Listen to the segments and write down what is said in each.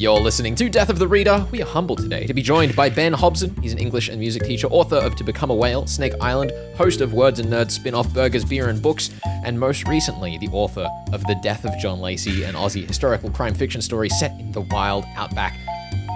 You're listening to Death of the Reader. We are humbled today to be joined by Ben Hobson. He's an English and music teacher, author of To Become a Whale, Snake Island, host of Words and Nerds spin off Burgers, Beer and Books, and most recently, the author of The Death of John Lacey, an Aussie historical crime fiction story set in the wild outback.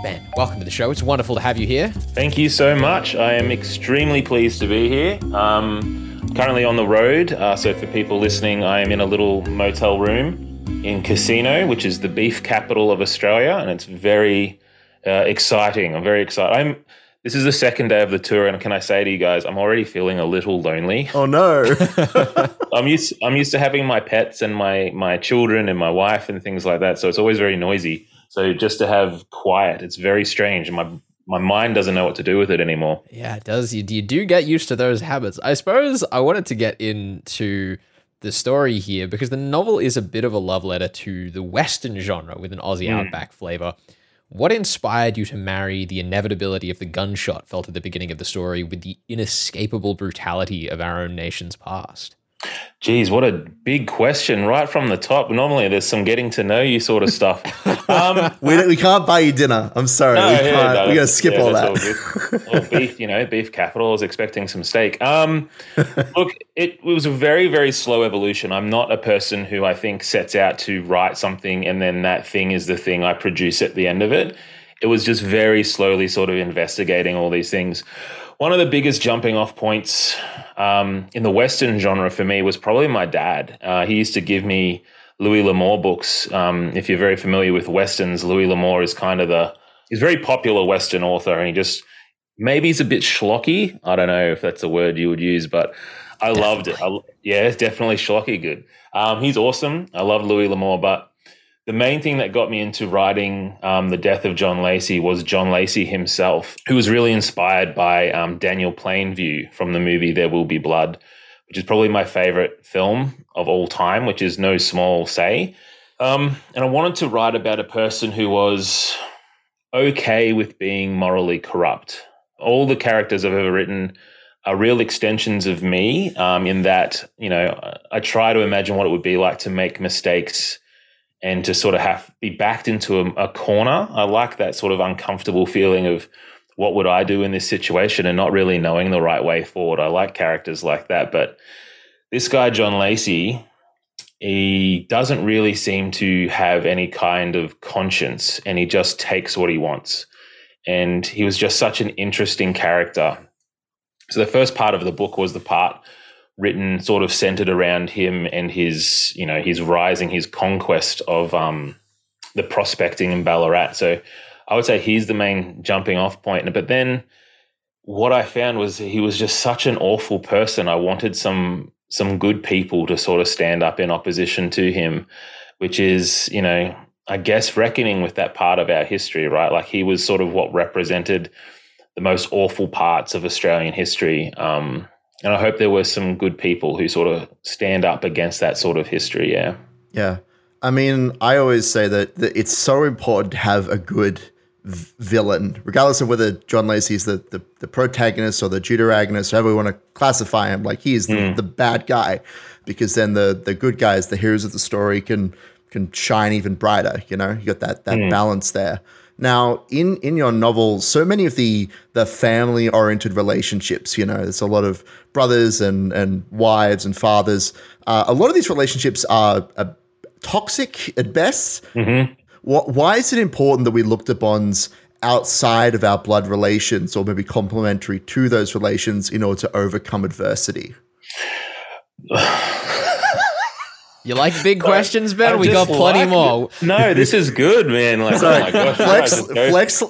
Ben, welcome to the show. It's wonderful to have you here. Thank you so much. I am extremely pleased to be here. Um, currently on the road, uh, so for people listening, I am in a little motel room in Casino, which is the beef capital of Australia, and it's very uh, exciting. I'm very excited. I'm. This is the second day of the tour, and can I say to you guys, I'm already feeling a little lonely. Oh no! I'm used. I'm used to having my pets and my my children and my wife and things like that. So it's always very noisy. So just to have quiet, it's very strange. My my mind doesn't know what to do with it anymore. Yeah, it does. You you do get used to those habits. I suppose I wanted to get into the story here because the novel is a bit of a love letter to the Western genre with an Aussie mm. outback flavor. What inspired you to marry the inevitability of the gunshot felt at the beginning of the story with the inescapable brutality of our own nation's past? Geez, what a big question right from the top. Normally, there's some getting to know you sort of stuff. Um, we, we can't buy you dinner. I'm sorry. No, we can't. Yeah, no, we got to skip yeah, all that. All, all beef, you know, beef capital. I was expecting some steak. Um, look, it, it was a very, very slow evolution. I'm not a person who I think sets out to write something and then that thing is the thing I produce at the end of it. It was just very slowly sort of investigating all these things. One of the biggest jumping off points um, in the Western genre for me was probably my dad. Uh, he used to give me Louis L'Amour books. Um, if you're very familiar with Westerns, Louis L'Amour is kind of the, he's a very popular Western author and he just, maybe he's a bit schlocky. I don't know if that's a word you would use, but I definitely. loved it. I, yeah, definitely schlocky good. Um, he's awesome. I love Louis L'Amour, but the main thing that got me into writing um, the death of John Lacey was John Lacey himself, who was really inspired by um, Daniel Plainview from the movie There Will Be Blood, which is probably my favorite film of all time, which is no small say. Um, and I wanted to write about a person who was okay with being morally corrupt. All the characters I've ever written are real extensions of me um, in that, you know, I try to imagine what it would be like to make mistakes and to sort of have be backed into a, a, corner. I like that sort of uncomfortable feeling of what would I do in this situation and not really knowing the right way forward. I like characters like that, but this guy John Lacey, he doesn't really seem to have any kind of conscience and he just takes what he wants. And he was just such an interesting character. So the first part of the book was the part written sort of centered around him and his, you know, his rising, his conquest of um, the prospecting in Ballarat. So I would say he's the main jumping off point. But then what I found was he was just such an awful person. I wanted some some good people to sort of stand up in opposition to him, which is, you know, I guess reckoning with that part of our history, right? Like he was sort of what represented the most awful parts of Australian history. Um, and I hope there were some good people who sort of stand up against that sort of history. Yeah. Yeah. I mean, I always say that, that it's so important to have a good v- villain, regardless of whether John Lacey is the, the, the protagonist or the deuteragonist, however we want to classify him. Like he's the, mm. the bad guy, because then the the good guys, the heroes of the story, can can shine even brighter. You know, you got that that mm. balance there. Now, in in your novels, so many of the the family oriented relationships, you know, there's a lot of brothers and and wives and fathers. Uh, a lot of these relationships are, are toxic at best. Mm-hmm. What, why is it important that we look to bonds outside of our blood relations, or maybe complementary to those relations, in order to overcome adversity? You like big questions, Ben? I we got plenty like more. It. No, this is good, man. Like, Sorry. oh my gosh, Flex, Flex,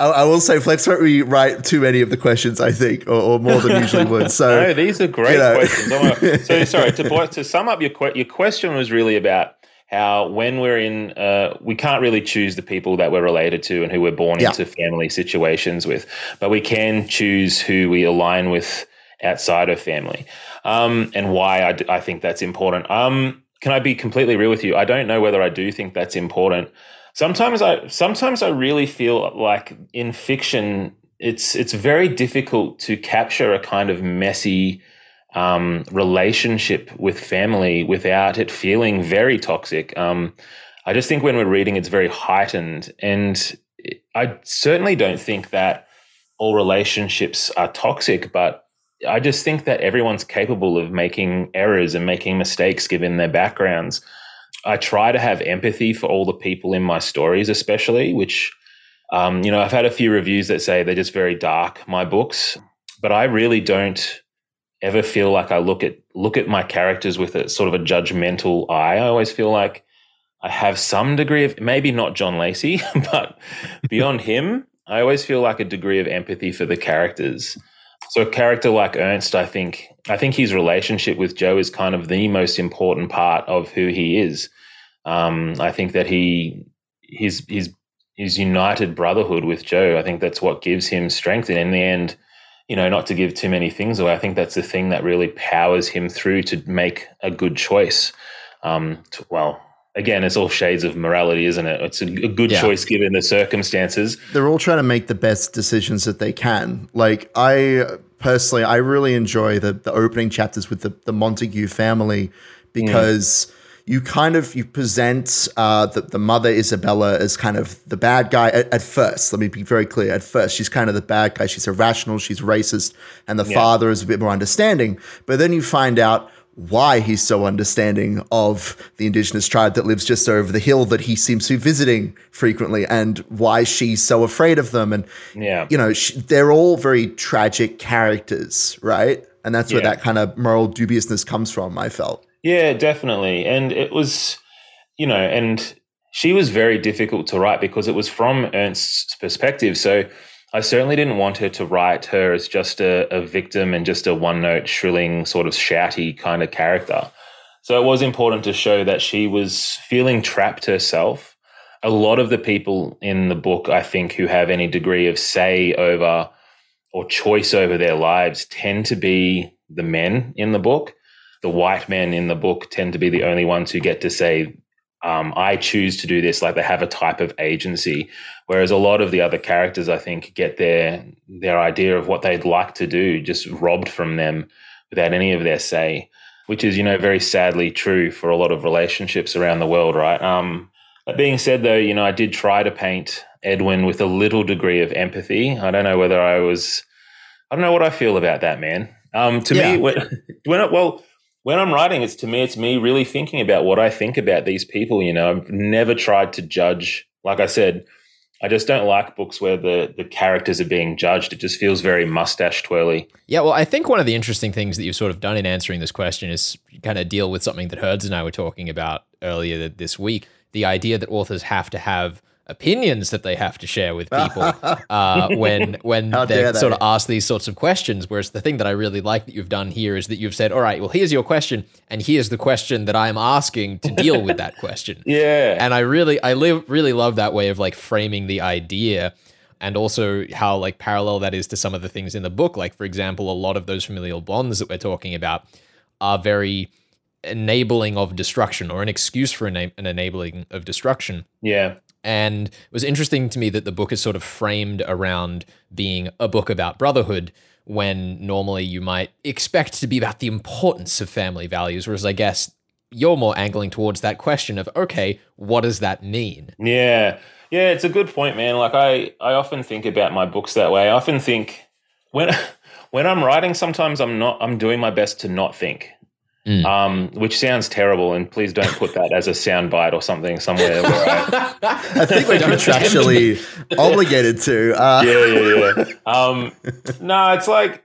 I, will say Flex won't really write too many of the questions, I think, or, or more than usually would. So no, these are great you know. questions. so sorry to to sum up your your question was really about how when we're in, uh, we can't really choose the people that we're related to and who we're born yeah. into family situations with, but we can choose who we align with outside of family, um, and why I, I think that's important. Um, can I be completely real with you? I don't know whether I do think that's important. Sometimes I sometimes I really feel like in fiction it's it's very difficult to capture a kind of messy um, relationship with family without it feeling very toxic. Um, I just think when we're reading, it's very heightened. And I certainly don't think that all relationships are toxic, but I just think that everyone's capable of making errors and making mistakes given their backgrounds. I try to have empathy for all the people in my stories, especially, which, um, you know, I've had a few reviews that say they're just very dark, my books, but I really don't ever feel like I look at look at my characters with a sort of a judgmental eye. I always feel like I have some degree of maybe not John Lacey, but beyond him, I always feel like a degree of empathy for the characters. So a character like Ernst, I think, I think his relationship with Joe is kind of the most important part of who he is. Um, I think that he his his his united brotherhood with Joe. I think that's what gives him strength. And in the end, you know, not to give too many things away, I think that's the thing that really powers him through to make a good choice. Um, to, well, again, it's all shades of morality, isn't it? It's a, a good yeah. choice given the circumstances. They're all trying to make the best decisions that they can. Like I personally, I really enjoy the the opening chapters with the the Montague family because. Mm. You kind of you present uh, the, the mother Isabella as kind of the bad guy at, at, first. Let me be very clear. At first, she's kind of the bad guy. She's irrational. She's racist, and the yeah. father is a bit more understanding. But then you find out why he's so understanding of the indigenous tribe that lives just over the hill that he seems to be visiting frequently and why she's so afraid of them. And yeah. you know she, they're all very tragic characters right? And that's where yeah. that kind of moral dubiousness comes from i felt. Yeah definitely. And it was you know and she was very difficult to write because it was from ernst's perspective. So I certainly didn't want her to write her as just a, a victim and just a one note shrilling, sort of shouty kind of character. So it was important to show that she was feeling trapped herself. A lot of the people in the book, I think, who have any degree of say over or choice over their lives tend to be the men in the book. The white men in the book tend to be the only ones who get to say, um, I choose to do this. Like they have a type of agency, whereas a lot of the other characters, I think, get their their idea of what they'd like to do just robbed from them without any of their say, which is you know very sadly true for a lot of relationships around the world, right? Um, that being said, though, you know I did try to paint Edwin with a little degree of empathy. I don't know whether I was, I don't know what I feel about that, man. Um, to yeah. me, when, when it, well when I'm writing, it's to me, it's me really thinking about what I think about these people. You know, I've never tried to judge. Like I said, I just don't like books where the the characters are being judged. It just feels very mustache twirly. Yeah, well, I think one of the interesting things that you've sort of done in answering this question is kind of deal with something that Herds and I were talking about earlier this week. The idea that authors have to have opinions that they have to share with people uh, when when they sort of ask these sorts of questions. Whereas the thing that I really like that you've done here is that you've said, "All right, well, here's your question, and here's the question that I'm asking to deal with that question." yeah, and I really, I live, really love that way of like framing the idea. And also how like parallel that is to some of the things in the book. Like, for example, a lot of those familial bonds that we're talking about are very enabling of destruction or an excuse for an enabling of destruction. Yeah. And it was interesting to me that the book is sort of framed around being a book about brotherhood when normally you might expect to be about the importance of family values, whereas I guess you're more angling towards that question of, okay, what does that mean? Yeah. Yeah, it's a good point, man. Like I, I often think about my books that way. I often think when when I'm writing, sometimes I'm not I'm doing my best to not think. Mm. Um, which sounds terrible, and please don't put that as a soundbite or something somewhere. Where I, I think we're contractually obligated to. Uh. Yeah, yeah, yeah. Um, no, it's like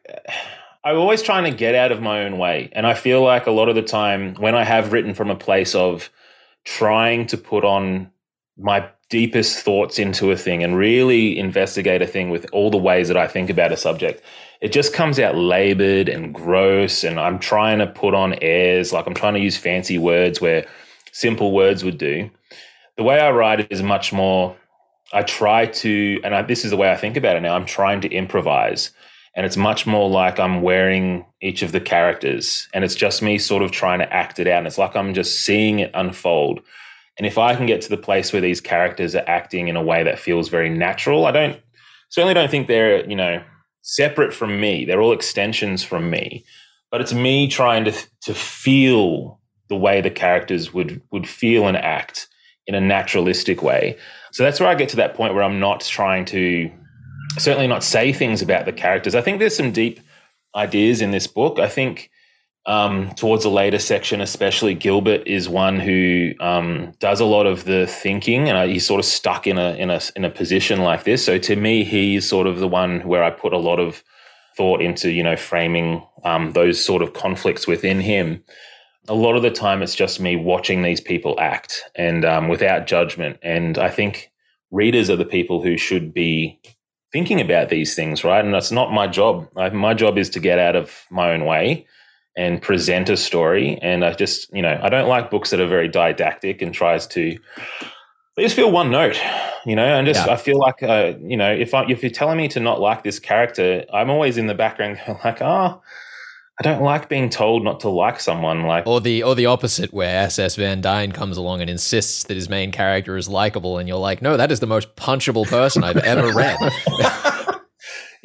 I'm always trying to get out of my own way, and I feel like a lot of the time when I have written from a place of trying to put on my deepest thoughts into a thing and really investigate a thing with all the ways that I think about a subject it just comes out labored and gross. And I'm trying to put on airs, like I'm trying to use fancy words where simple words would do. The way I write is much more, I try to, and I, this is the way I think about it now, I'm trying to improvise. And it's much more like I'm wearing each of the characters and it's just me sort of trying to act it out. And it's like I'm just seeing it unfold. And if I can get to the place where these characters are acting in a way that feels very natural, I don't certainly don't think they're, you know, separate from me. They're all extensions from me. But it's me trying to to feel the way the characters would would feel and act in a naturalistic way. So that's where I get to that point where I'm not trying to certainly not say things about the characters. I think there's some deep ideas in this book. I think um, towards the later section, especially Gilbert is one who um, does a lot of the thinking, and he's sort of stuck in a in a in a position like this. So to me, he's sort of the one where I put a lot of thought into, you know, framing um, those sort of conflicts within him. A lot of the time, it's just me watching these people act and um, without judgment. And I think readers are the people who should be thinking about these things, right? And that's not my job. I, my job is to get out of my own way and present a story. And I just, you know, I don't like books that are very didactic and tries to. They just feel one note, you know, and just yeah. I feel like, uh, you know, if I if you're telling me to not like this character, I'm always in the background like, oh, I don't like being told not to like someone. Like, or the or the opposite, where SS Van Dine comes along and insists that his main character is likable, and you're like, no, that is the most punchable person I've ever read.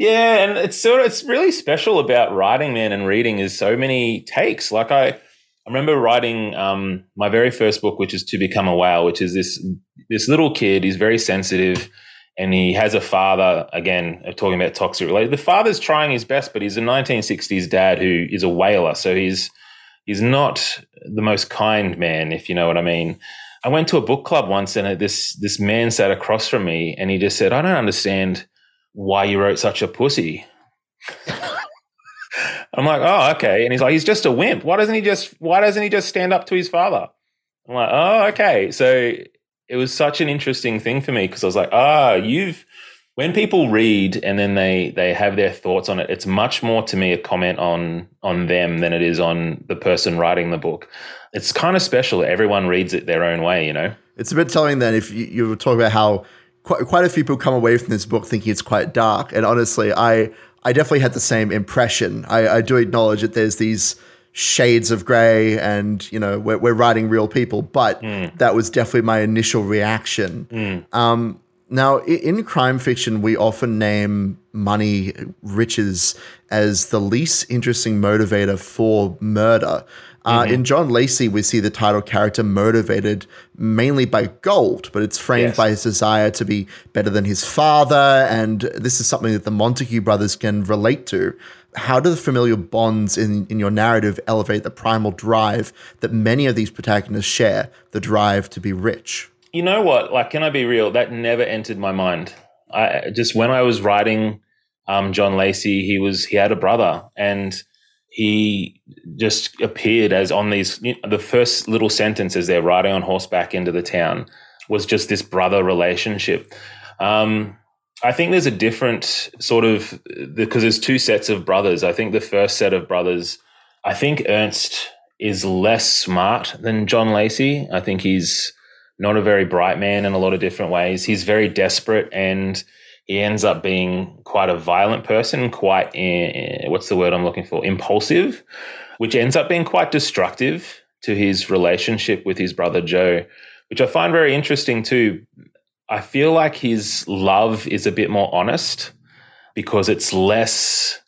Yeah, and it's sort of it's really special about writing, man, and reading is so many takes. Like I, I remember writing um, my very first book, which is To Become a Whale, which is this this little kid. He's very sensitive, and he has a father. Again, talking about toxic related. The father's trying his best, but he's a 1960s dad who is a whaler, so he's he's not the most kind man, if you know what I mean. I went to a book club once, and this this man sat across from me, and he just said, "I don't understand." Why you wrote such a pussy. I'm like, oh, okay. And he's like, he's just a wimp. Why doesn't he just why doesn't he just stand up to his father? I'm like, oh, okay. So it was such an interesting thing for me because I was like, ah, oh, you've when people read and then they they have their thoughts on it, it's much more to me a comment on on them than it is on the person writing the book. It's kind of special. Everyone reads it their own way, you know. It's a bit telling then if you, you talking about how quite, quite a few people come away from this book thinking it's quite dark. And honestly, I I definitely had the same impression. I, I do acknowledge that there's these shades of gray and you know we're, we're writing real people but mm. that was definitely my initial reaction mm. um, now in crime fiction we often name money riches as the least interesting motivator for murder uh, mm-hmm. In John Lacey, we see the title character motivated mainly by gold, but it's framed yes. by his desire to be better than his father. And this is something that the Montague brothers can relate to. How do the familial bonds in, in your narrative elevate the primal drive that many of these protagonists share, the drive to be rich? You know what? Like, can I be real? That never entered my mind. I just when I was writing um, John Lacey, he was he had a brother, and he just appeared as on these you know, the first little sentence as they're riding on horseback into the town was just this brother relationship. Um, i think there's a different sort of because there's two sets of brothers. I think the first set of brothers i think ernst is less smart than john lacey i think he's not a very bright man in a lot of different ways. He's very desperate and he ends up being quite a violent person, quite uh, what's the word I'm looking for? Impulsive, which ends up being quite destructive to his relationship with his brother Joe, which I find very interesting too. I feel like his love is a bit more honest because it's less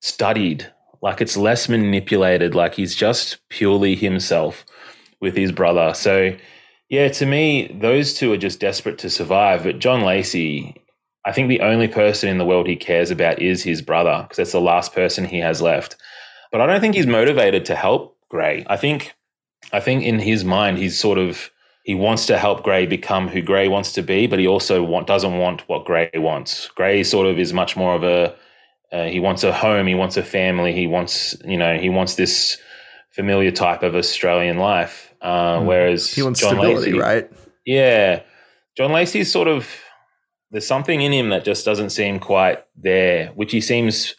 studied, like it's less manipulated, like he's just purely himself with his brother. So, yeah, to me, those two are just desperate to survive. But John Lacey, I think the only person in the world he cares about is his brother because that's the last person he has left. But I don't think he's motivated to help Gray. I think I think in his mind he's sort of he wants to help Gray become who Gray wants to be, but he also want, doesn't want what Gray wants. Gray sort of is much more of a uh, he wants a home, he wants a family, he wants you know he wants this familiar type of Australian life. Uh, mm. Whereas he wants John stability, Lacey, right? Yeah, John Lacey's sort of there's something in him that just doesn't seem quite there, which he seems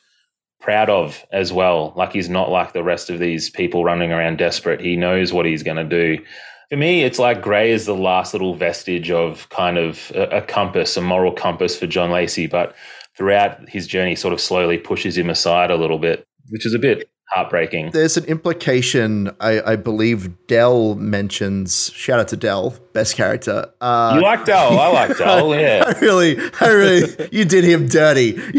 proud of as well. Like he's not like the rest of these people running around desperate. He knows what he's going to do. For me, it's like Gray is the last little vestige of kind of a, a compass, a moral compass for John Lacey. But throughout his journey, sort of slowly pushes him aside a little bit, which is a bit heartbreaking. There's an implication, I, I, believe Dell mentions. Shout out to Dell, best character. Uh, you like Dell? I like Del. Yeah, I really, I really, you did him dirty.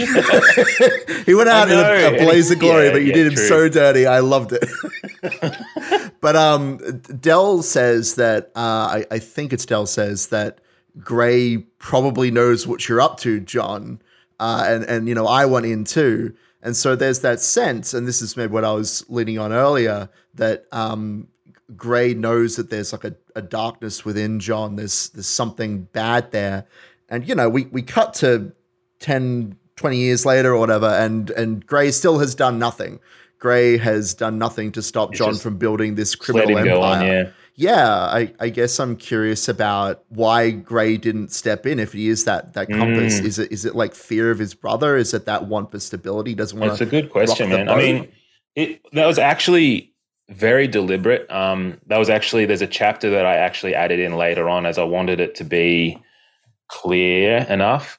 he went out in a, a blaze of glory, yeah, but you yeah, did him true. so dirty. I loved it. but um, Del says that uh, I, I think it's Dell says that Gray probably knows what you're up to, John, uh, and and you know I want in too. And so there's that sense, and this is maybe what I was leaning on earlier, that um, Gray knows that there's like a, a darkness within John. There's there's something bad there. And you know, we we cut to 10, 20 years later or whatever, and and Gray still has done nothing. Gray has done nothing to stop John from building this criminal empire. on, yeah. Yeah, I, I guess I'm curious about why Gray didn't step in. If he is that that compass, Mm. is it is it like fear of his brother? Is it that want for stability? Doesn't want That's a good question, man. I mean, it that was actually very deliberate. Um, that was actually there's a chapter that I actually added in later on as I wanted it to be clear enough,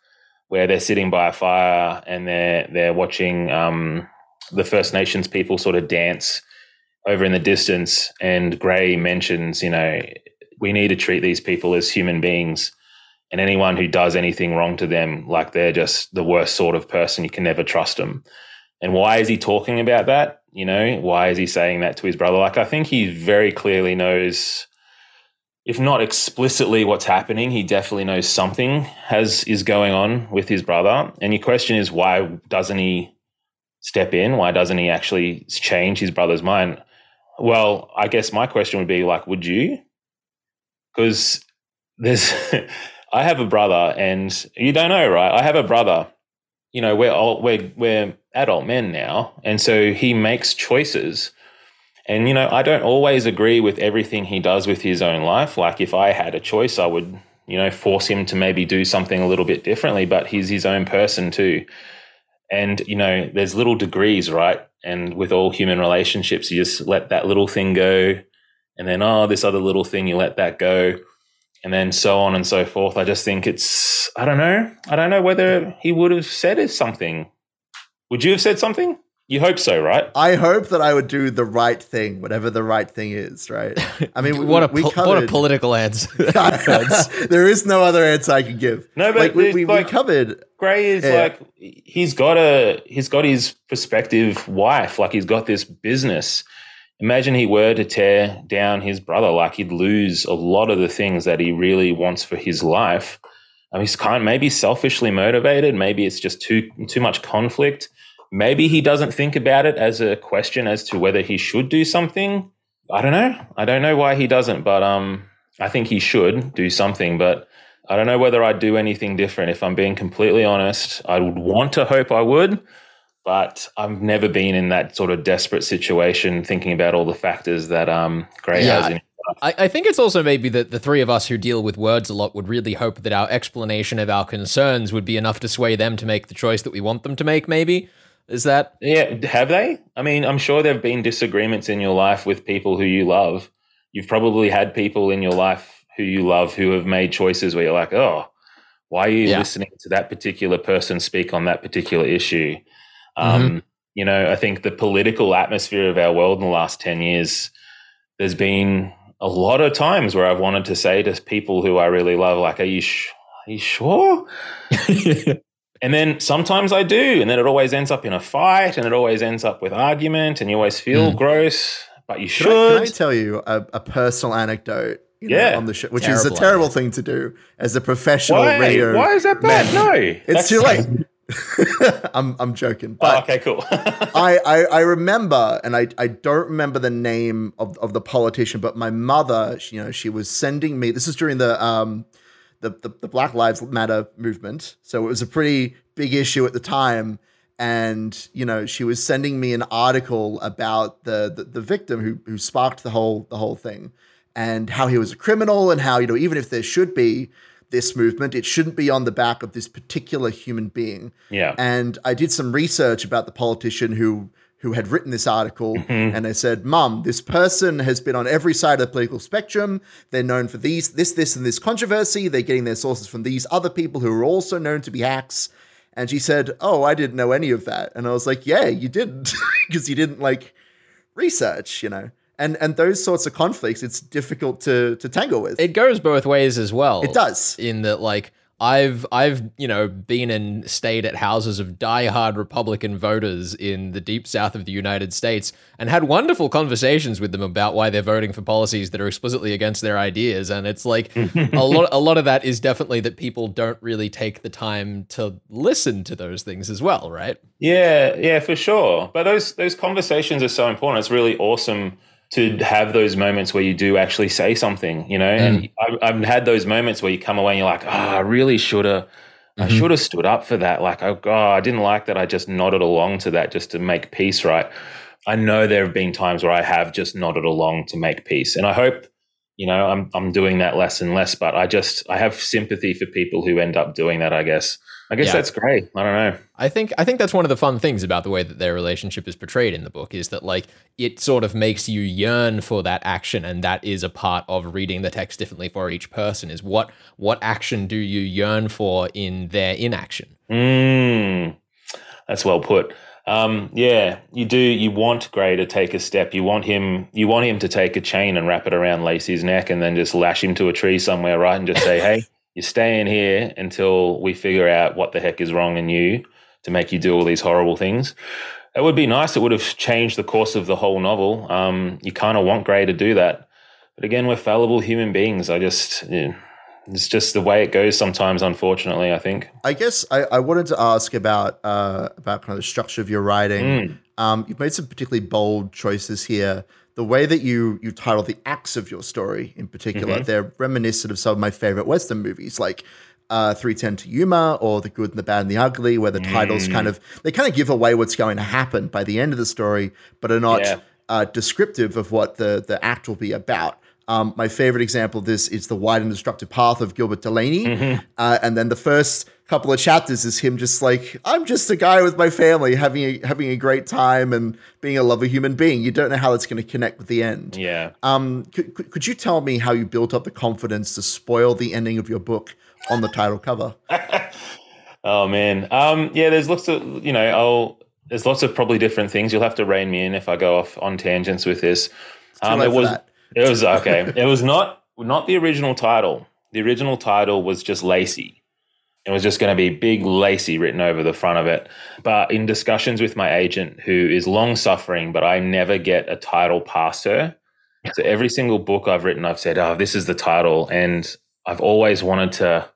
where they're sitting by a fire and they're they're watching um, the First Nations people sort of dance over in the distance, and Gray mentions, you know, we need to treat these people as human beings. And anyone who does anything wrong to them, like they're just the worst sort of person, you can never trust them. And why is he talking about that? You know, why is he saying that to his brother? Like, I think he very clearly knows, if not explicitly what's happening, he definitely knows something has is going on with his brother. And your question is, why doesn't he step in? Why doesn't he actually change his brother's mind? Well, I guess my question would be like, would you? Because there's, I have a brother, and you don't know, right? I have a brother you know we're all, we're we're adult men now and so he makes choices and you know I don't always agree with everything he does with his own life like if I had a choice I would you know force him to maybe do something a little bit differently but he's his own person too and you know there's little degrees right and with all human relationships you just let that little thing go and then oh this other little thing you let that go and then so on and so forth. I just think it's I don't know. I don't know whether he would have said something. Would you have said something? You hope so, right? I hope that I would do the right thing, whatever the right thing is. Right? I mean, we, what a we pol- covered. what a political answer. there is no other answer I can give. No, but like we, we, like- we covered. Gray is Yeah. like he's got a he's got his prospective wife, like he's got this business. Imagine he were to tear down his brother, like he'd lose a lot of the things that he really wants for his life. I mean, he's kind of maybe selfishly motivated. Maybe it's just too too much conflict. Maybe he doesn't think about it as a question as to whether he should do something. I don't know. I don't know why he doesn't, but um, I think he should do something. But I don't know whether I'd do anything different. If I'm being completely honest, I would want to hope I would, but I've never been in that sort of desperate situation, thinking about all the factors that um Gray Yeah. has in. I, I think it's also maybe that the three of us who deal with words a lot would really hope that our explanation of our concerns would be enough to sway them to make the choice that we want them to make, maybe. Is that Yeah, have they? I mean, I'm sure there have been disagreements in your life with people who you love. You've probably had people in your life who you love who have made choices where you're like, oh, why are you Yeah. listening to that particular person speak on that particular issue? Um, you know, I think the political atmosphere of our world in the last 10 years, there's been a lot of times where I've wanted to say to people who I really love, like, are you, sh- are you sure? And then sometimes I do, and then it always ends up in a fight, and it always ends up with argument, and you always feel gross, but you Can I, can I tell you a, a personal anecdote? You know, Yeah. on the show, which is a Terrible terrible idea. thing to do as a professional Why? radio. Why is that bad? man. No, It's too late. I'm I'm joking, Oh, but okay, cool. I, I I remember, and I I don't remember the name of, of the politician, but my mother, she, you know, she was sending me. This is during the um the, the the Black Lives Matter movement, so it was a pretty big issue at the time. And you know, she was sending me an article about the the, the victim who who sparked the whole the whole thing, and how he was a criminal, and how you know even if there should be this movement, it shouldn't be on the back of this particular human being yeah. and I did some research about the politician who who had written this article, mm-hmm. and I said, "Mum, this person has been on every side of the political spectrum. They're known for these, this, this, and this controversy. They're getting their sources from these other people who are also known to be hacks." And she said, "Oh, I didn't know any of that." And I was like, "Yeah, you didn't, because you didn't like research, you know." And and those sorts of conflicts, it's difficult to to tangle with. it goes both ways as well. it does. in that like I've I've you know been and stayed at houses of diehard Republican voters in the deep south of the United States and had wonderful conversations with them about why they're voting for policies that are explicitly against their ideas. And it's like a lot a lot of that is definitely that people don't really take the time to listen to those things as well, right? Yeah, yeah, for sure. But those those conversations are so important. It's really awesome to have those moments where you do actually say something, you know. Mm. And I've, I've, had those moments where you come away and you're like, oh, I really should have. Mm-hmm. I should have stood up for that. Like, oh, God, I didn't like that. I just nodded along to that just to make peace, right? I know there have been times where I have just nodded along to make peace. And I hope, you know, I'm, I'm doing that less and less, but I just, I have sympathy for people who end up doing that, I guess. I guess yeah. that's great. I don't know. I think I think that's one of the fun things about the way that their relationship is portrayed in the book is that like it sort of makes you yearn for that action and that is a part of reading the text differently for each person is what what action do you yearn for in their inaction? Mm, that's well put. Um, yeah, you do. You want Gray to take a step. You want him. You want him to take a chain and wrap it around Lacey's neck, and then just lash him to a tree somewhere, right? And just say, "Hey, you stay in here until we figure out what the heck is wrong in you to make you do all these horrible things. It would be nice. It would have changed the course of the whole novel. Um, you kind of want Gray to do that. But again, we're fallible human beings. I just, yeah, it's just the way it goes sometimes, unfortunately, I think. I guess I, I wanted to ask about uh, about kind of the structure of your writing. Mm. Um, you've made some particularly bold choices here the way that you you title the acts of your story in particular, mm-hmm. they're reminiscent of some of my favorite Western movies, like uh, 310 to Yuma or The Good and the Bad and the Ugly, where the mm. titles kind of they kind of give away what's going to happen by the end of the story, but are not yeah. uh, descriptive of what the the act will be about. Um, my favorite example of this is the wide and destructive path of Gilbert Delaney, mm-hmm. uh, and then the first couple of chapters is him just like I'm just a guy with my family having a, having a great time and being a lovely human being. You don't know how that's going to connect with the end. Yeah. Um. Could, could you tell me how you built up the confidence to spoil the ending of your book on the title cover? oh man. Um. Yeah. There's lots of you know. I'll. There's lots of probably different things. You'll have to rein me in if I go off on tangents with this. Um. It was. That. It was okay. it was not not the original title. The original title was just Lacey. It was just going to be big Lacey written over the front of it. But in discussions with my agent, who is long suffering, but I never get a title past her. So every single book I've written, I've said, oh, this is the title. And I've always wanted to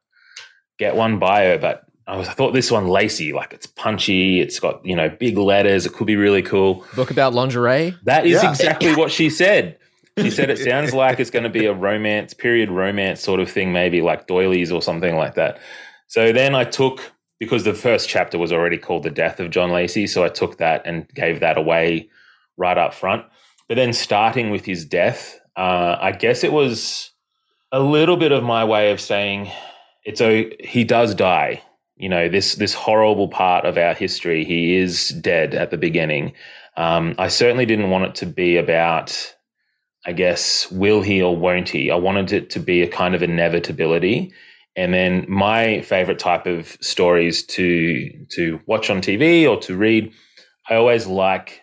get one by her, but I, was, I thought this one Lacey, like it's punchy, it's got, you know, big letters, it could be really cool. Book about lingerie? That is yeah. exactly what she said. She said it sounds like it's going to be a romance, period romance sort of thing, maybe like doilies or something like that. So then I took because the first chapter was already called The Death of John Lacey, so I took that and gave that away right up front. But then starting with his death, uh, I guess it was a little bit of my way of saying it's a he does die. You know, this this horrible part of our history, he is dead at the beginning. Um, I certainly didn't want it to be about, I guess, will he or won't he? I wanted it to be a kind of inevitability and then my favorite type of stories to to watch on TV or to read, I always like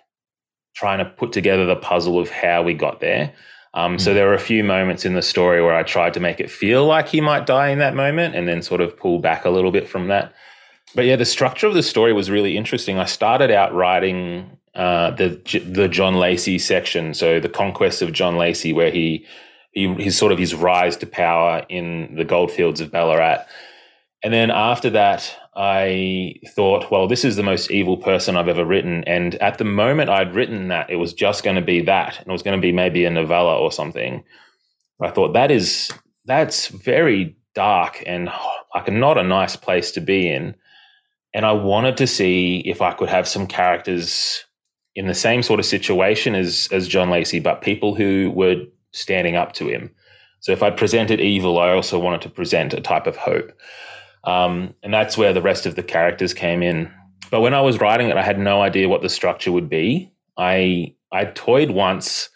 trying to put together the puzzle of how we got there. Um, mm. So there were a few moments in the story where I tried to make it feel like he might die in that moment, and then sort of pull back a little bit from that. But yeah, the structure of the story was really interesting. I started out writing uh, the the John Lacey section, so the conquest of John Lacey, where he his sort of his rise to power in the goldfields of Ballarat. And then after that, I thought, well, this is the most evil person I've ever written. And at the moment I'd written that, it was just going to be that. And it was going to be maybe a novella or something. I thought that is that's very dark and like not a nice place to be in. And I wanted to see if I could have some characters in the same sort of situation as as John Lacey, but people who were standing up to him. So if I presented evil, I also wanted to present a type of hope. Um, and that's where the rest of the characters came in. But when I was writing it, I had no idea what the structure would be. I I toyed once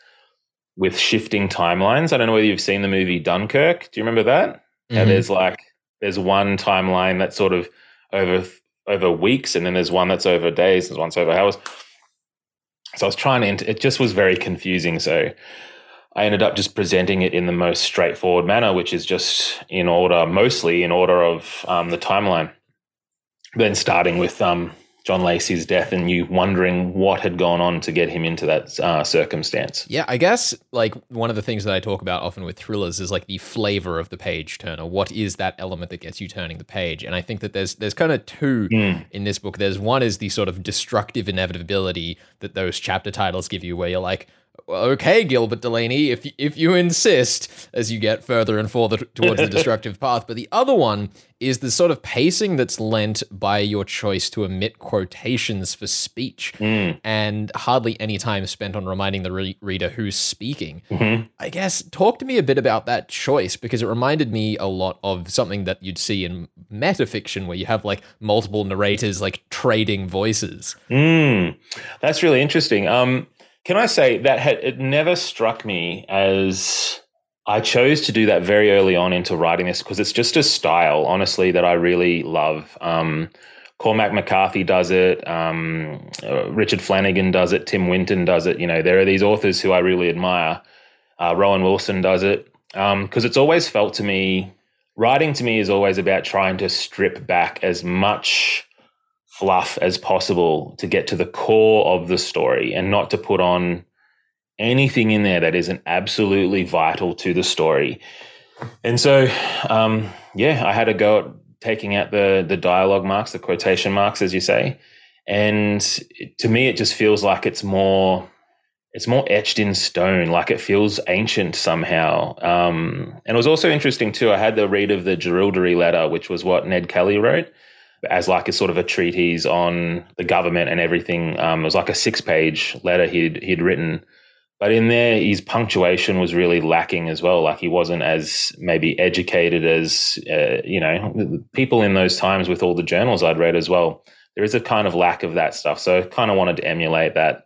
with shifting timelines. I don't know whether you've seen the movie Dunkirk. Do you remember that? Mm-hmm. Yeah, there's like there's one timeline that's sort of over over weeks, and then there's one that's over days, there's one that's over hours. So I was trying to. It just was very confusing. So I ended up just presenting it in the most straightforward manner, which is just in order, mostly in order of um, the timeline. Then starting with um, John Lacey's death and you wondering what had gone on to get him into that uh, circumstance. Yeah, I guess like one of the things that I talk about often with thrillers is like the flavor of the page turner. What is that element that gets you turning the page? And I think that there's there's kind of two mm. in this book. There's one is the sort of destructive inevitability that those chapter titles give you, where you're like, okay, Gilbert Delaney, if if you insist, as you get further and further towards the destructive path. But the other one is the sort of pacing that's lent by your choice to omit quotations for speech, mm. and hardly any time spent on reminding the re- reader who's speaking. Mm-hmm. I guess talk to me a bit about that choice because it reminded me a lot of something that you'd see in metafiction, where you have like multiple narrators like trading voices. Mm. That's really interesting. Um, can I say that had, it never struck me as I chose to do that very early on into writing this because it's just a style, honestly, that I really love. Um, Cormac McCarthy does it. Um, uh, Richard Flanagan does it. Tim Winton does it. You know, there are these authors who I really admire. Uh, Rohan Wilson does it because um, it's always felt to me, writing to me is always about trying to strip back as much fluff as possible to get to the core of the story and not to put on anything in there that isn't absolutely vital to the story. And so, um, yeah, I had to go at taking out the the dialogue marks, the quotation marks, as you say. And to me, it just feels like it's more it's more etched in stone, like it feels ancient somehow. Um, and it was also interesting too. I had the read of the Jerilderie letter, which was what Ned Kelly wrote, as like a sort of a treatise on the government and everything. Um, it was like a six page letter he'd he'd written. But in there, his punctuation was really lacking as well. Like he wasn't as maybe educated as uh, you know people in those times with all the journals I'd read as well. There is a kind of lack of that stuff, so I kind of wanted to emulate that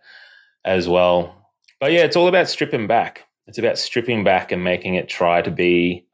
as well. But yeah, it's all about stripping back. It's about stripping back and making it try to be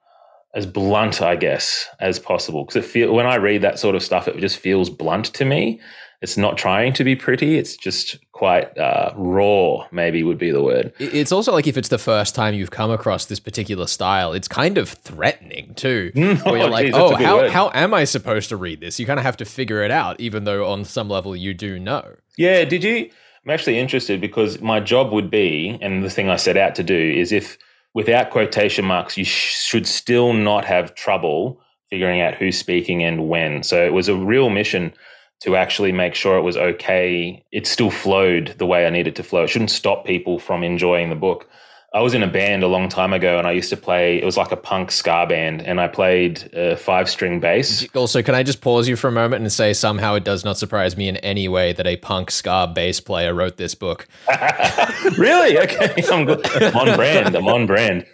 as blunt, I guess, as possible. Because it feel when I read that sort of stuff, it just feels blunt to me. It's not trying to be pretty. It's just quite uh, raw. Maybe would be the word. It's also like if it's the first time you've come across this particular style, it's kind of threatening too. where you're oh, like, geez, oh, how how am I supposed to read this? You kind of have to figure it out, even though on some level you do know. Yeah. Did you? I'm actually interested because my job would be, and the thing I set out to do is if without quotation marks, you sh- should still not have trouble figuring out who's speaking and when. So it was a real mission to actually make sure it was okay. It still flowed the way I needed to flow. It shouldn't stop people from enjoying the book. I was in a band a long time ago and I used to play, it was like a punk ska band, and I played a five string bass. Also, can I just pause you for a moment and say somehow it does not surprise me in any way that a punk ska bass player wrote this book? really? Okay. I'm, good. I'm on brand. I'm on brand.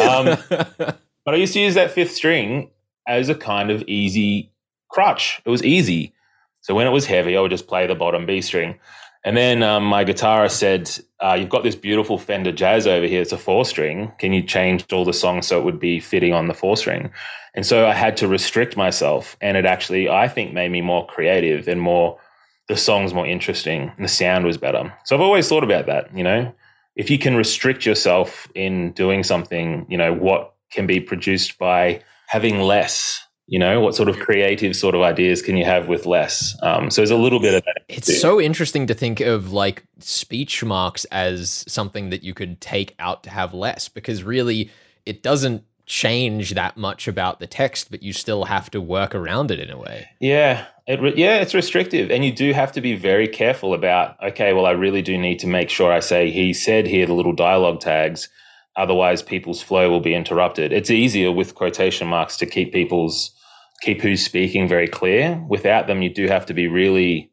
Um, but I used to use that fifth string as a kind of easy crutch. It was easy. So when it was heavy, I would just play the bottom B string. And then um, my guitarist said, uh, "You've got this beautiful Fender Jazz over here. It's a four string. Can you change all the songs so it would be fitting on the four string?" And so I had to restrict myself, and it actually, I think, made me more creative and more. The songs more interesting, and the sound was better. So I've always thought about that. You know, if you can restrict yourself in doing something, you know, what can be produced by having less you know what sort of creative sort of ideas can you have with less um, so there's a little bit of that it's too. so interesting to think of like speech marks as something that you could take out to have less because really it doesn't change that much about the text but you still have to work around it in a way yeah it yeah it's restrictive and you do have to be very careful about okay well i really do need to make sure i say he said here the little dialogue tags otherwise people's flow will be interrupted it's easier with quotation marks to keep people's keep who's speaking very clear. Without them, you do have to be really.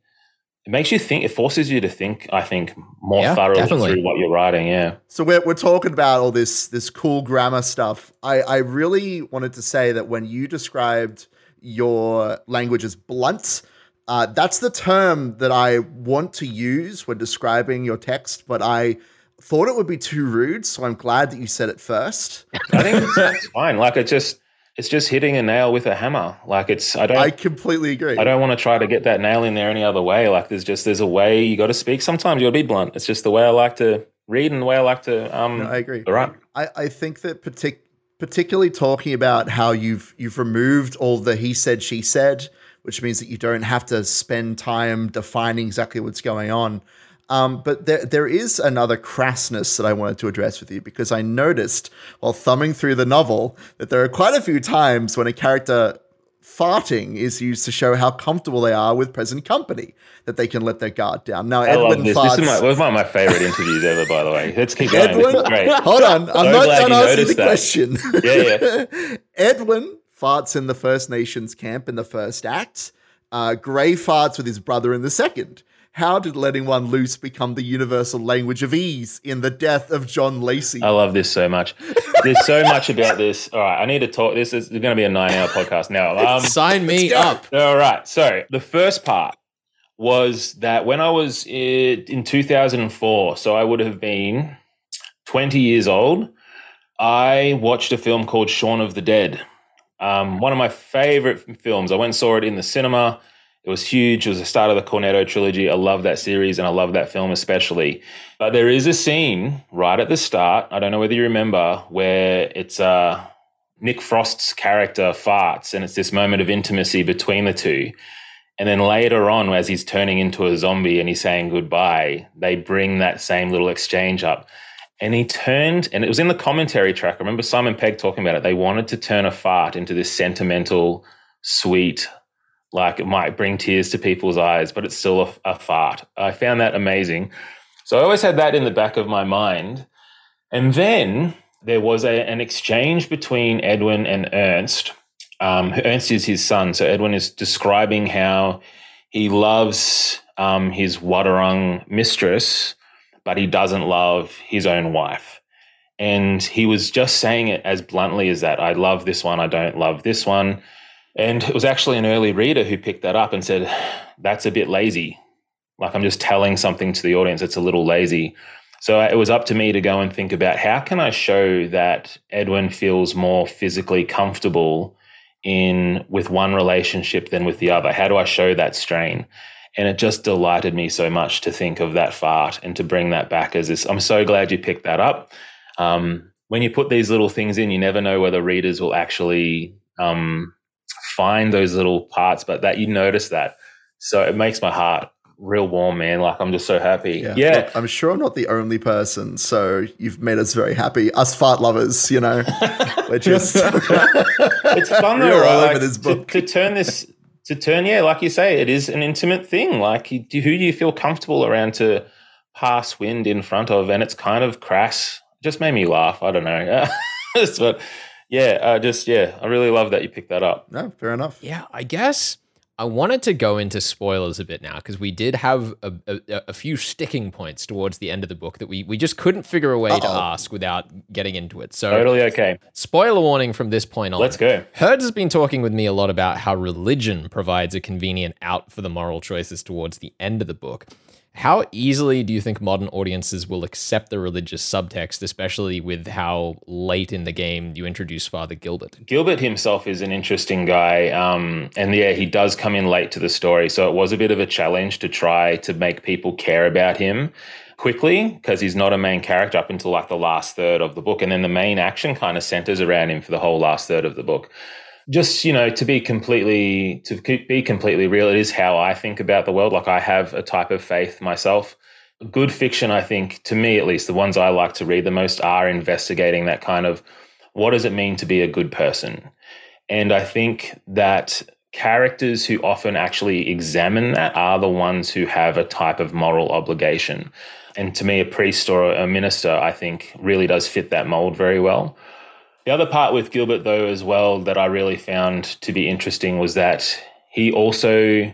It makes you think. It forces you to think. I think more yeah, thoroughly definitely. through what you're writing. Yeah. So we're we're talking about all this this cool grammar stuff. I I really wanted to say that when you described your language as blunt. Uh, that's the term that I want to use when describing your text, but I thought it would be too rude, so I'm glad that you said it first. I think it's fine. Like it just it's just hitting a nail with a hammer. Like it's I don't I completely agree. I don't want to try to get that nail in there any other way. Like there's just there's a way you got to speak. Sometimes you got to be blunt. It's just the way I like to read and the way I like to. Um, No, I agree. All right. I, I think that partic- particularly talking about how you've you've removed all the he said she said, which means that you don't have to spend time defining exactly what's going on. Um, but there there is another crassness that I wanted to address with you because I noticed while thumbing through the novel that there are quite a few times when a character farting is used to show how comfortable they are with present company, that they can let their guard down. Now, I Edwin this. farts. This is my, was one of my favorite interviews ever, by the way. Let's keep going. Edwin, great. hold on. I'm So not done asking the that. question. Yeah, yeah. Edwin farts in the First Nations camp in the first act. Uh, Gray farts with his brother in the second. How did letting one loose become the universal language of ease in the death of John Lacey? I love this so much. There's so much about this. All right, I need to talk. This is going to be a nine-hour podcast now. Um, Sign me up. All right. So the first part was that when I was in 2004, so I would have been 20 years old, I watched a film called Shaun of the Dead. Um, one of my favorite films. I went and saw it in the cinema. It was huge. It was the start of the Cornetto trilogy. I love that series and I love that film especially. But there is a scene right at the start. I don't know whether you remember where it's uh, Nick Frost's character farts, and it's this moment of intimacy between the two. And then later on, as he's turning into a zombie and he's saying goodbye, they bring that same little exchange up. And he turned, and it was in the commentary track. I remember Simon Pegg talking about it. They wanted to turn a fart into this sentimental, sweet, like it might bring tears to people's eyes, but it's still a, a fart. I found that amazing. So I always had that in the back of my mind. And then there was a, an exchange between Edwin and Ernst. Um, Ernst is his son. So Edwin is describing how he loves um, his Wadawurrung mistress, but he doesn't love his own wife. And he was just saying it as bluntly as that I love this one, I don't love this one. And it was actually an early reader who picked that up and said, That's a bit lazy. Like I'm just telling something to the audience, it's a little lazy. So it was up to me to go and think about how can I show that Edwin feels more physically comfortable in with one relationship than with the other? How do I show that strain? And it just delighted me so much to think of that fart and to bring that back as this. I'm so glad you picked that up. Um, when you put these little things in, you never know whether readers will actually um, find those little parts, but that you notice that. So it makes my heart real warm, man. Like I'm just so happy. Yeah. Look, I'm sure I'm not the only person, so you've made us very happy. Us fart lovers, you know, we're just. it's fun though, right? Like, to, to turn this to turn, yeah, like you say, it is an intimate thing. Like, you- who do you feel comfortable around to pass wind in front of? And it's kind of crass. Just made me laugh. I don't know, but yeah, uh, just yeah, I really love that you picked that up. no, fair enough. Yeah, I guess I wanted to go into spoilers a bit now because we did have a, a, a few sticking points towards the end of the book that we, we just couldn't figure a way to Uh-oh. ask without getting into it. So, Totally okay. spoiler warning from this point on. Let's go. Herd has been talking with me a lot about how religion provides a convenient out for the moral choices towards the end of the book. How easily do you think modern audiences will accept the religious subtext, especially with how late in the game you introduce Father Gilbert? Gilbert himself is an interesting guy. Um, and yeah, he does come in late to the story. So it was a bit of a challenge to try to make people care about him quickly because he's not a main character up until like the last third of the book. And then the main action kind of centers around him for the whole last third of the book. Just, you know, to be completely to be completely real, it is how I think about the world. Like I have a type of faith myself. Good fiction, I think, to me at least, the ones I like to read the most are investigating that kind of what does it mean to be a good person? And I think that characters who often actually examine that are the ones who have a type of moral obligation. And to me, a priest or a minister, I think, really does fit that mold very well. The other part with Gilbert, though, as well, that I really found to be interesting was that he also,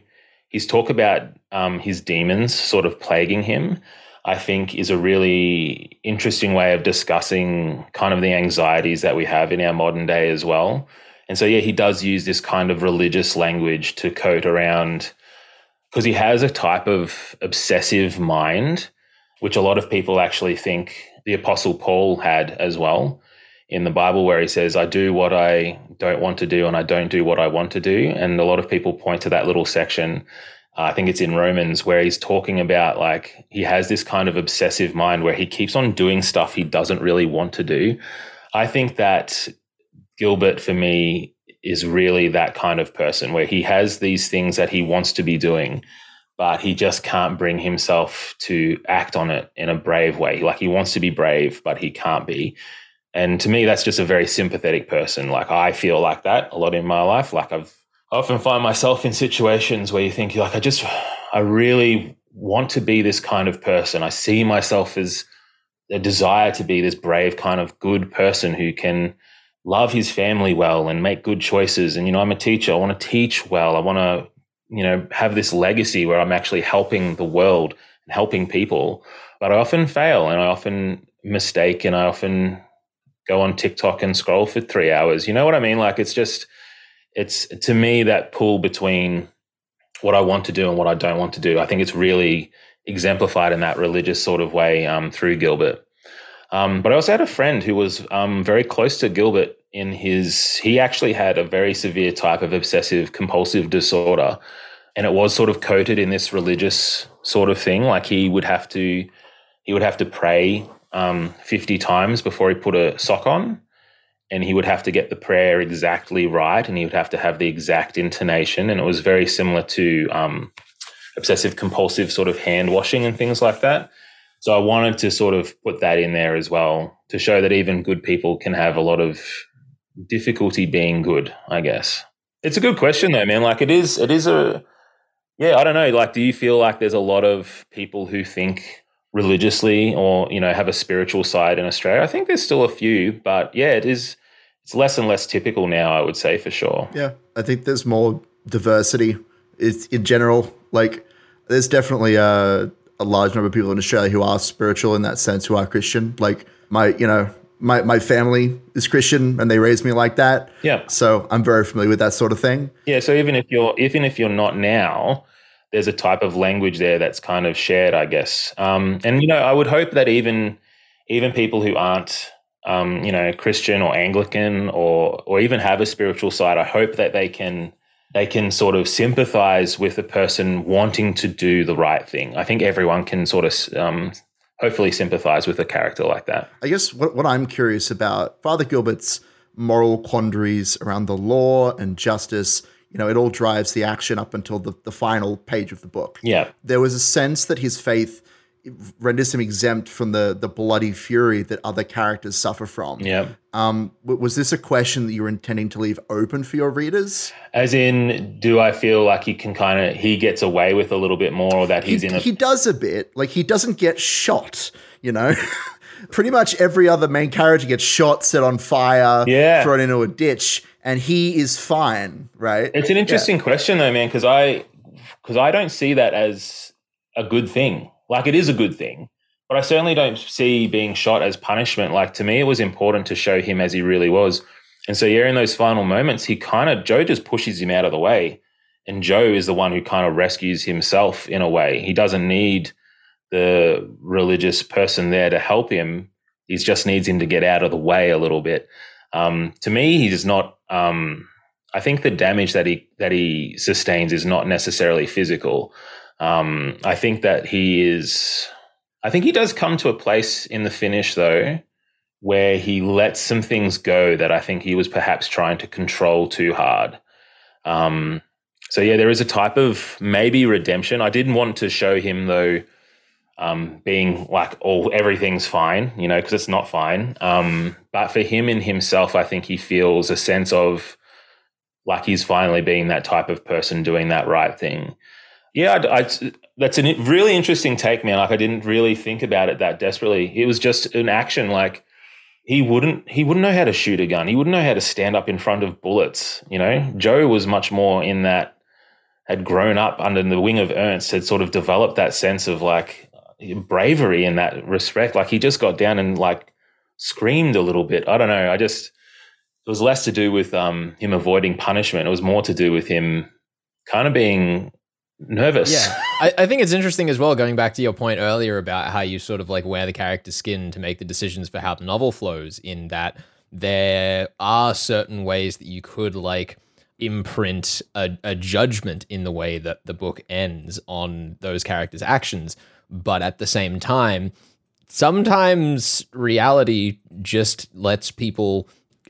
his talk about um, his demons sort of plaguing him, I think is a really interesting way of discussing kind of the anxieties that we have in our modern day as well. And so, yeah, he does use this kind of religious language to coat around because he has a type of obsessive mind, which a lot of people actually think the Apostle Paul had as well in the Bible, where he says, I do what I don't want to do and I don't do what I want to do. And a lot of people point to that little section Uh, I think it's in Romans where he's talking about like he has this kind of obsessive mind where he keeps on doing stuff he doesn't really want to do. I think that Gilbert for me is really that kind of person where he has these things that he wants to be doing, but he just can't bring himself to act on it in a brave way. Like he wants to be brave, but he can't be. And to me, that's just a very sympathetic person. Like I feel like that a lot in my life. Like I've I often find myself in situations where you think like I just I really want to be this kind of person. I see myself as a desire to be this brave kind of good person who can love his family well and make good choices. And you know, I'm a teacher. I want to teach well. I want to you know have this legacy where I'm actually helping the world and helping people. But I often fail and I often mistake and I often go on TikTok and scroll for three hours. You know what I mean? Like it's just it's to me that pull between what I want to do and what I don't want to do. I think it's really exemplified in that religious sort of way um, through Gilbert. Um, but I also had a friend who was um, very close to Gilbert in his, he actually had a very severe type of obsessive compulsive disorder. And it was sort of coated in this religious sort of thing. Like he would have to, he would have to pray um, 50 times before he put a sock on and he would have to get the prayer exactly right and he would have to have the exact intonation and it was very similar to um, obsessive compulsive sort of hand washing and things like that. So i wanted to sort of put that in there as well to show that even good people can have a lot of difficulty being good i guess. It's a good question though man. Like it is it is a yeah i don't know. Like do you feel like there's a lot of people who think religiously or you know have a spiritual side in Australia. I think there's still a few, but yeah, it is it's less and less typical now, I would say for sure. Yeah, I think there's more diversity it's in general. Like there's definitely a a large number of people in Australia who are spiritual in that sense, who are Christian. Like my, you know, my my family is Christian and they raised me like that. Yeah. So I'm very familiar with that sort of thing. Yeah. So even if you're even if you're not now, there's a type of language there that's kind of shared, I guess. Um, and you know, I would hope that even even people who aren't um, you know Christian or Anglican or or even have a spiritual side, I hope that they can they can sort of sympathize with a person wanting to do the right thing. I think everyone can sort of um, hopefully sympathize with a character like that. I guess what, what I'm curious about Father Gilbert's moral quandaries around the law and justice you know, it all drives the action up until the, the final page of the book. Yeah. There was a sense that his faith renders him exempt from the the bloody fury that other characters suffer from. Yeah. Um, was this a question that you were intending to leave open for your readers? As in, do I feel like he can kind of he gets away with a little bit more, or that he's he, in? A- he does a bit. Like he doesn't get shot. You know. Pretty much every other main character gets shot, set on fire, yeah. thrown into a ditch and he is fine, right? It's an interesting yeah. question though, man, because I because I don't see that as a good thing. Like it is a good thing, but I certainly don't see being shot as punishment. Like to me, it was important to show him as he really was. And so, yeah, in those final moments, he kind of Joe just pushes him out of the way, and Joe is the one who kind of rescues himself in a way. He doesn't need the religious person there to help him. He just needs him to get out of the way a little bit. Um, to me, he's not. Um, I think the damage that he that he sustains is not necessarily physical. Um, I think that he is. I think he does come to a place in the finish though where he lets some things go that I think he was perhaps trying to control too hard. Um, so yeah, there is a type of maybe redemption. I didn't want to show him though um, being like all everything's fine, you know, because it's not fine. Um, but for him in himself, I think he feels a sense of like he's finally being that type of person doing that right thing. Yeah, I, I, that's a really interesting take, man. Like I didn't really think about it that desperately. It was just an action. Like he wouldn't he wouldn't know how to shoot a gun. He wouldn't know how to stand up in front of bullets. You know, Joe was much more in that had grown up under the wing of Ernst, had sort of developed that sense of like bravery in that respect. Like he just got down and like screamed a little bit. I don't know. I just it was less to do with um, him avoiding punishment. It was more to do with him kind of being nervous. Yeah, I, I, think it's interesting as well. Going back to your point earlier about how you sort of like wear the character's skin to make the decisions for how the novel flows. In that there are certain ways that you could like imprint a, a judgment in the way that the book ends on those characters' actions. But at the same time, sometimes reality just lets people,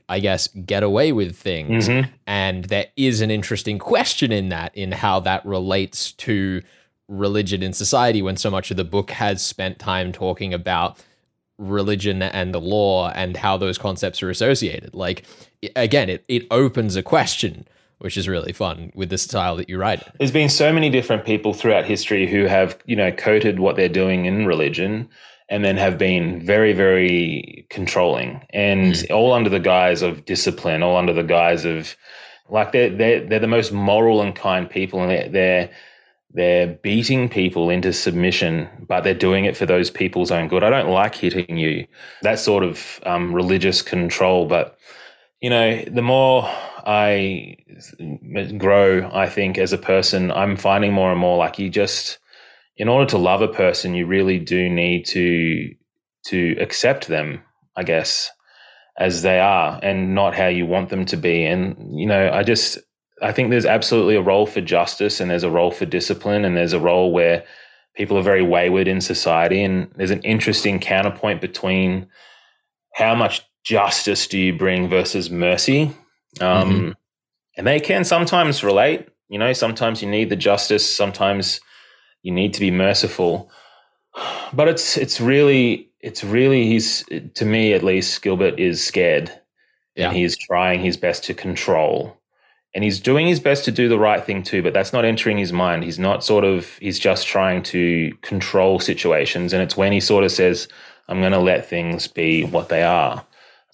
I guess, get away with things. Mm-hmm. And there is an interesting question in that, in how that relates to religion in society when so much of the book has spent time talking about religion and the law and how those concepts are associated. Like, again, it, it opens a question, which is really fun with the style that you write. There's been so many different people throughout history who have, you know, coated what they're doing in religion and then have been very, very controlling and mm. all under the guise of discipline, all under the guise of like they're, they're, they're the most moral and kind people and they're, they're they're beating people into submission, but they're doing it for those people's own good. I don't like hitting you, that sort of um, religious control. But, you know, the more I grow, I think, as a person, I'm finding more and more like you just, in order to love a person, you really do need to to accept them, I guess, as they are and not how you want them to be. And, you know, I just I think there's absolutely a role for justice and there's a role for discipline and there's a role where people are very wayward in society and there's an interesting counterpoint between how much justice do you bring versus mercy um, mm-hmm. and they can sometimes relate you know sometimes you need the justice sometimes you need to be merciful. But it's it's really it's really he's to me at least gilbert is scared yeah. and he's trying his best to control. And he's doing his best to do the right thing too but that's not entering his mind. He's not sort of he's just trying to control situations. And it's when he sort of says i'm going to let things be what they are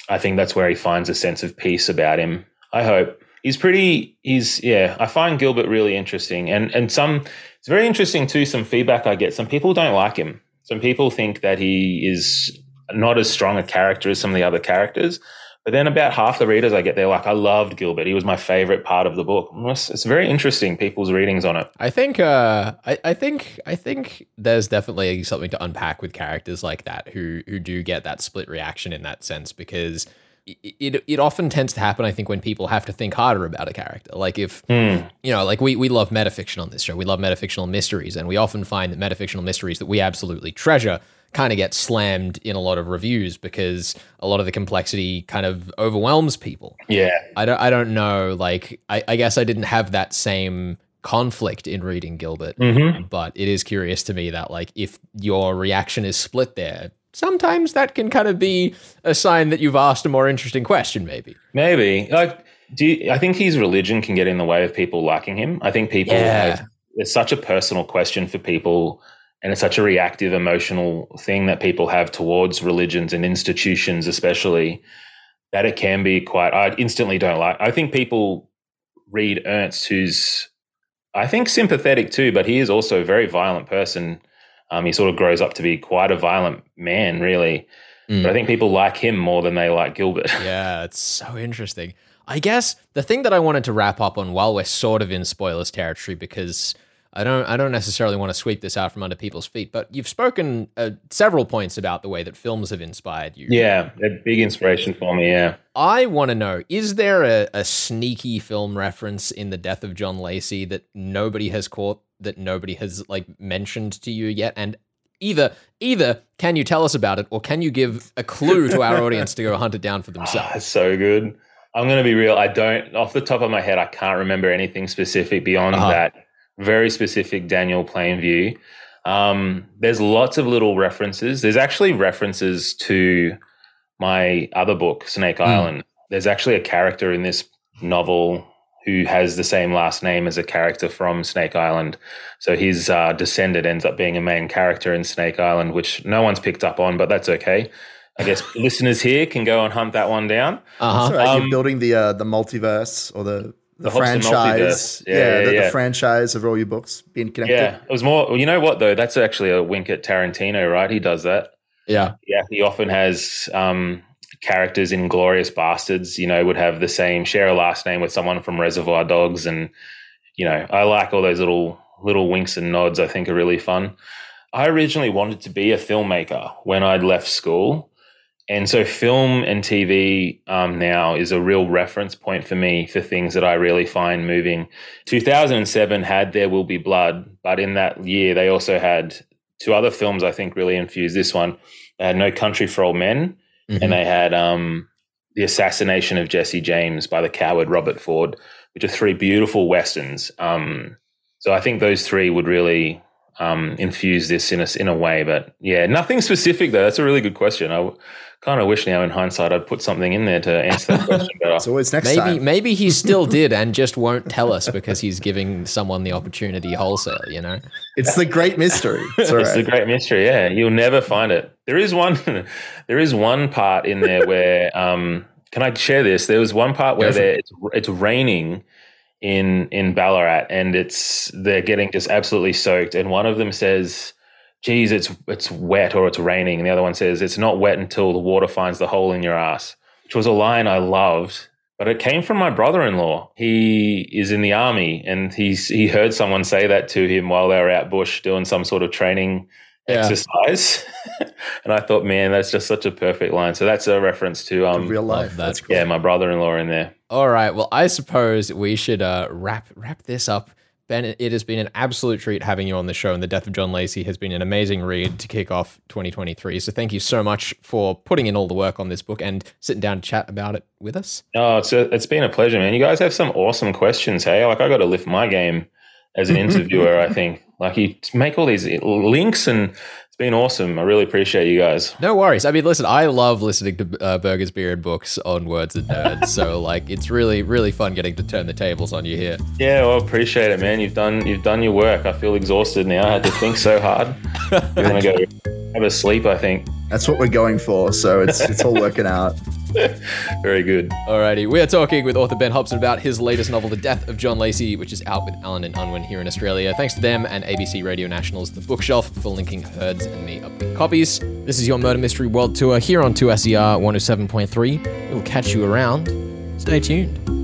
i think that's where he finds a sense of peace about him i hope. He's pretty he's yeah i find gilbert really interesting. And and some it's very interesting too some feedback i get. Some people don't like him. Some people think that he is not as strong a character as some of the other characters but then about half the readers I get, they're like, I loved Gilbert. He was my favorite part of the book. It's, it's very interesting, people's readings on it. I think, uh, I, I think, I think there's definitely something to unpack with characters like that who who do get that split reaction in that sense because it, it, it often tends to happen, I think, when people have to think harder about a character. Like if, mm. you know, like we, we love metafiction on this show. We love metafictional mysteries. And we often find that metafictional mysteries that we absolutely treasure kind of get slammed in a lot of reviews because a lot of the complexity kind of overwhelms people. Yeah. I don't I don't know. Like I, I guess I didn't have that same conflict in reading Gilbert. Mm-hmm. But it is curious to me that like if your reaction is split there, sometimes that can kind of be a sign that you've asked a more interesting question, maybe. Maybe. Like do you, I think his religion can get in the way of people liking him. I think people yeah. have, it's such a personal question for people and it's such a reactive emotional thing that people have towards religions and institutions especially that it can be quite i instantly don't like i think people read ernst who's i think sympathetic too but he is also a very violent person. Um, he sort of grows up to be quite a violent man really. Mm. but i think people like him more than they like gilbert. Yeah it's so interesting. I guess the thing that i wanted to wrap up on while we're sort of in spoilers territory because I don't I don't necessarily want to sweep this out from under people's feet, but you've spoken uh, several points about the way that films have inspired you. Yeah, a big inspiration for me. Yeah, I want to know: is there a, a sneaky film reference in the death of John Lacey that nobody has caught, that nobody has like mentioned to you yet? And either either can you tell us about it, or can you give a clue to our audience to go hunt it down for themselves? Oh, so good. I'm going to be real. I don't, off the top of my head, I can't remember anything specific beyond uh-huh. that very specific Daniel Plainview. Um, there's lots of little references. There's actually references to my other book, Snake mm. Island. There's actually a character in this novel who has the same last name as a character from Snake Island. So his uh, descendant ends up being a main character in Snake Island, which no one's picked up on, but that's okay. I guess listeners here can go and hunt that one down. Uh-huh. Right. Um, You're building the uh, the multiverse or the the, the franchise. Yeah, yeah, yeah, the, yeah, the, franchise of all your books being connected. Yeah, it was more. You know what though? That's actually a wink at Tarantino, right? He does that. Yeah, yeah. He often has um, characters in Glorious Bastards. You know, would have the same share a last name with someone from Reservoir Dogs, and you know, I like all those little little winks and nods. I think are really fun. I originally wanted to be a filmmaker when I'd left school. And so film and TV um, now is a real reference point for me for things that I really find moving. 2007 had There Will Be Blood, but in that year they also had two other films I think really infused this one. They had No Country for Old Men, mm-hmm. and they had um, The Assassination of Jesse James by the coward Robert Ford, which are three beautiful westerns. Um, so I think those three would really um, infuse this in a, in a way. But yeah, nothing specific though. That's a really good question. I kind of wish now in hindsight I'd put something in there to answer that question better. so it's next maybe, time. Maybe he still did and just won't tell us because he's giving someone the opportunity wholesale, you know? It's the great mystery. It's, it's the great mystery, yeah. You'll never find it. There is one there is one part in there where um can I share this? There was one part where there, it's, it's raining in in Ballarat and it's they're mm-hmm. getting just absolutely soaked and one of them says geez, it's it's wet or it's raining. And the other one says it's not wet until the water finds the hole in your ass, which was a line I loved. But it came from my brother-in-law. He is in the army, and he's he heard someone say that to him while they were out bush doing some sort of training yeah. exercise. and I thought, man, that's just such a perfect line. So that's a reference to um, real life. That's cool. yeah, my brother-in-law in there. All right. Well, I suppose we should uh, wrap wrap this up Ben, it has been an absolute treat having you on the show, and The Death of John Lacey has been an amazing read to kick off 2023. So thank you so much for putting in all the work on this book and sitting down to chat about it with us. Oh, it's, a, it's been a pleasure, man. You guys have some awesome questions, hey? Like, I got to lift my game as an interviewer, I think. Like, you make all these links and it's been awesome. I really appreciate you guys. No worries. I mean, listen, I love listening to uh, Burgers Beer and Books on Words and Nerds. so, like, it's really, really fun getting to turn the tables on you here. Yeah, well, appreciate it, man. You've done, you've done your work. I feel exhausted now. I had to think so hard. I'm gonna go have a sleep. I think that's what we're going for. So it's it's all working out. Very good. Alrighty, we are talking with author Ben Hobson about his latest novel, The Death of John Lacey, which is out with Allen and Unwin here in Australia. Thanks to them and ABC Radio National's The Bookshelf for linking Herds and me up copies. This is your Murder Mystery World Tour here on 2SER 107.3. We'll catch you around. Stay tuned.